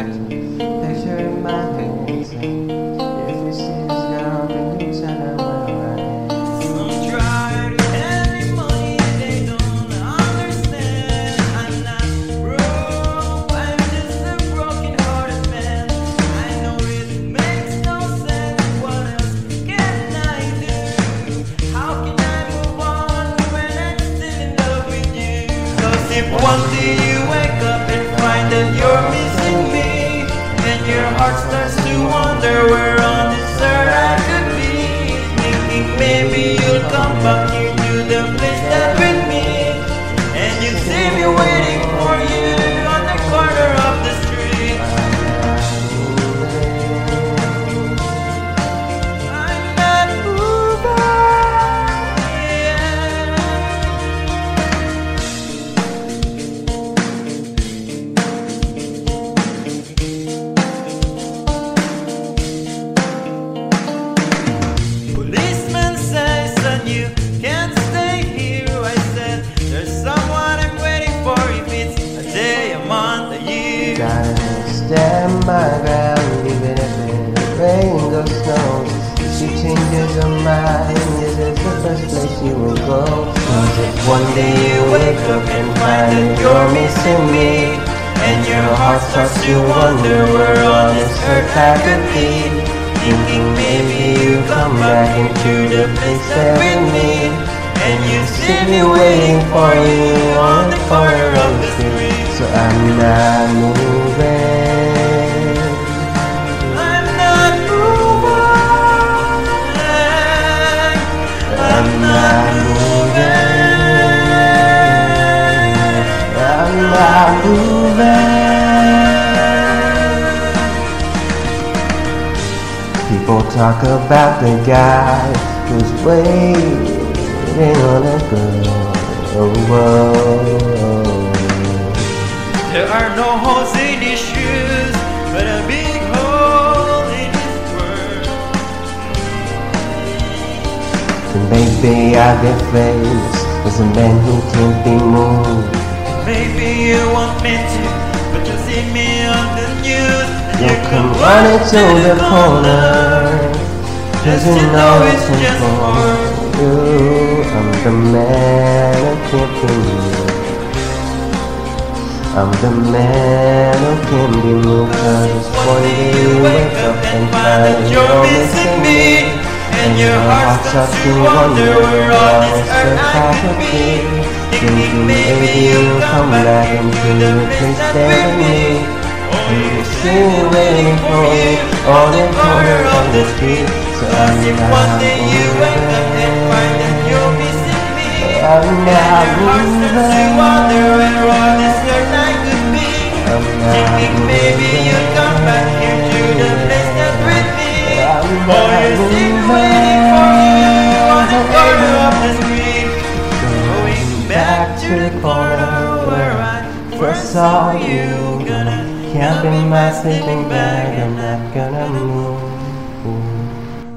Пока. Where on this earth I could be. Thinking maybe you'll come back here year. Gotta stand my ground even if it rains or snows. If she changes her mind, this is the first place she will go. Cause if one day you wake up and find that you're missing me, and your heart starts to wonder where on this earth I could be. Thinking maybe you come back into the place that we meet, and you see me waiting for you on the corner of the street. So I'm not moving. I'm not moving. I'm not moving. I'm not moving. People talk about the guy who's waiting on a girl. Oh, whoa. There are no holes in his shoes, but a big hole in his world. And baby, I get famous as a man who can't be moved. Maybe you want me to, but you see me on the news. And You you come come running to the corner. Cause you know it's just for you. I'm the man who can't be moved. I'm the man who can be moved. Cause one day you wake up and find that you're missing me. And your heart starts to wonder where all this earth I could be. Thinking maybe you'll come back into the place that meet. And you see me waiting for you on the corner of the street. So I'm Cause one day you wake up and find that you're missing me, I'm and not to wonder where all this earth I could be. Thinking maybe you'll come back here to the place that with me. Or you see me waiting for you on the corner of the street. Going back to the corner where I first saw you. Gonna Can't be my sleeping bag, I'm not gonna move.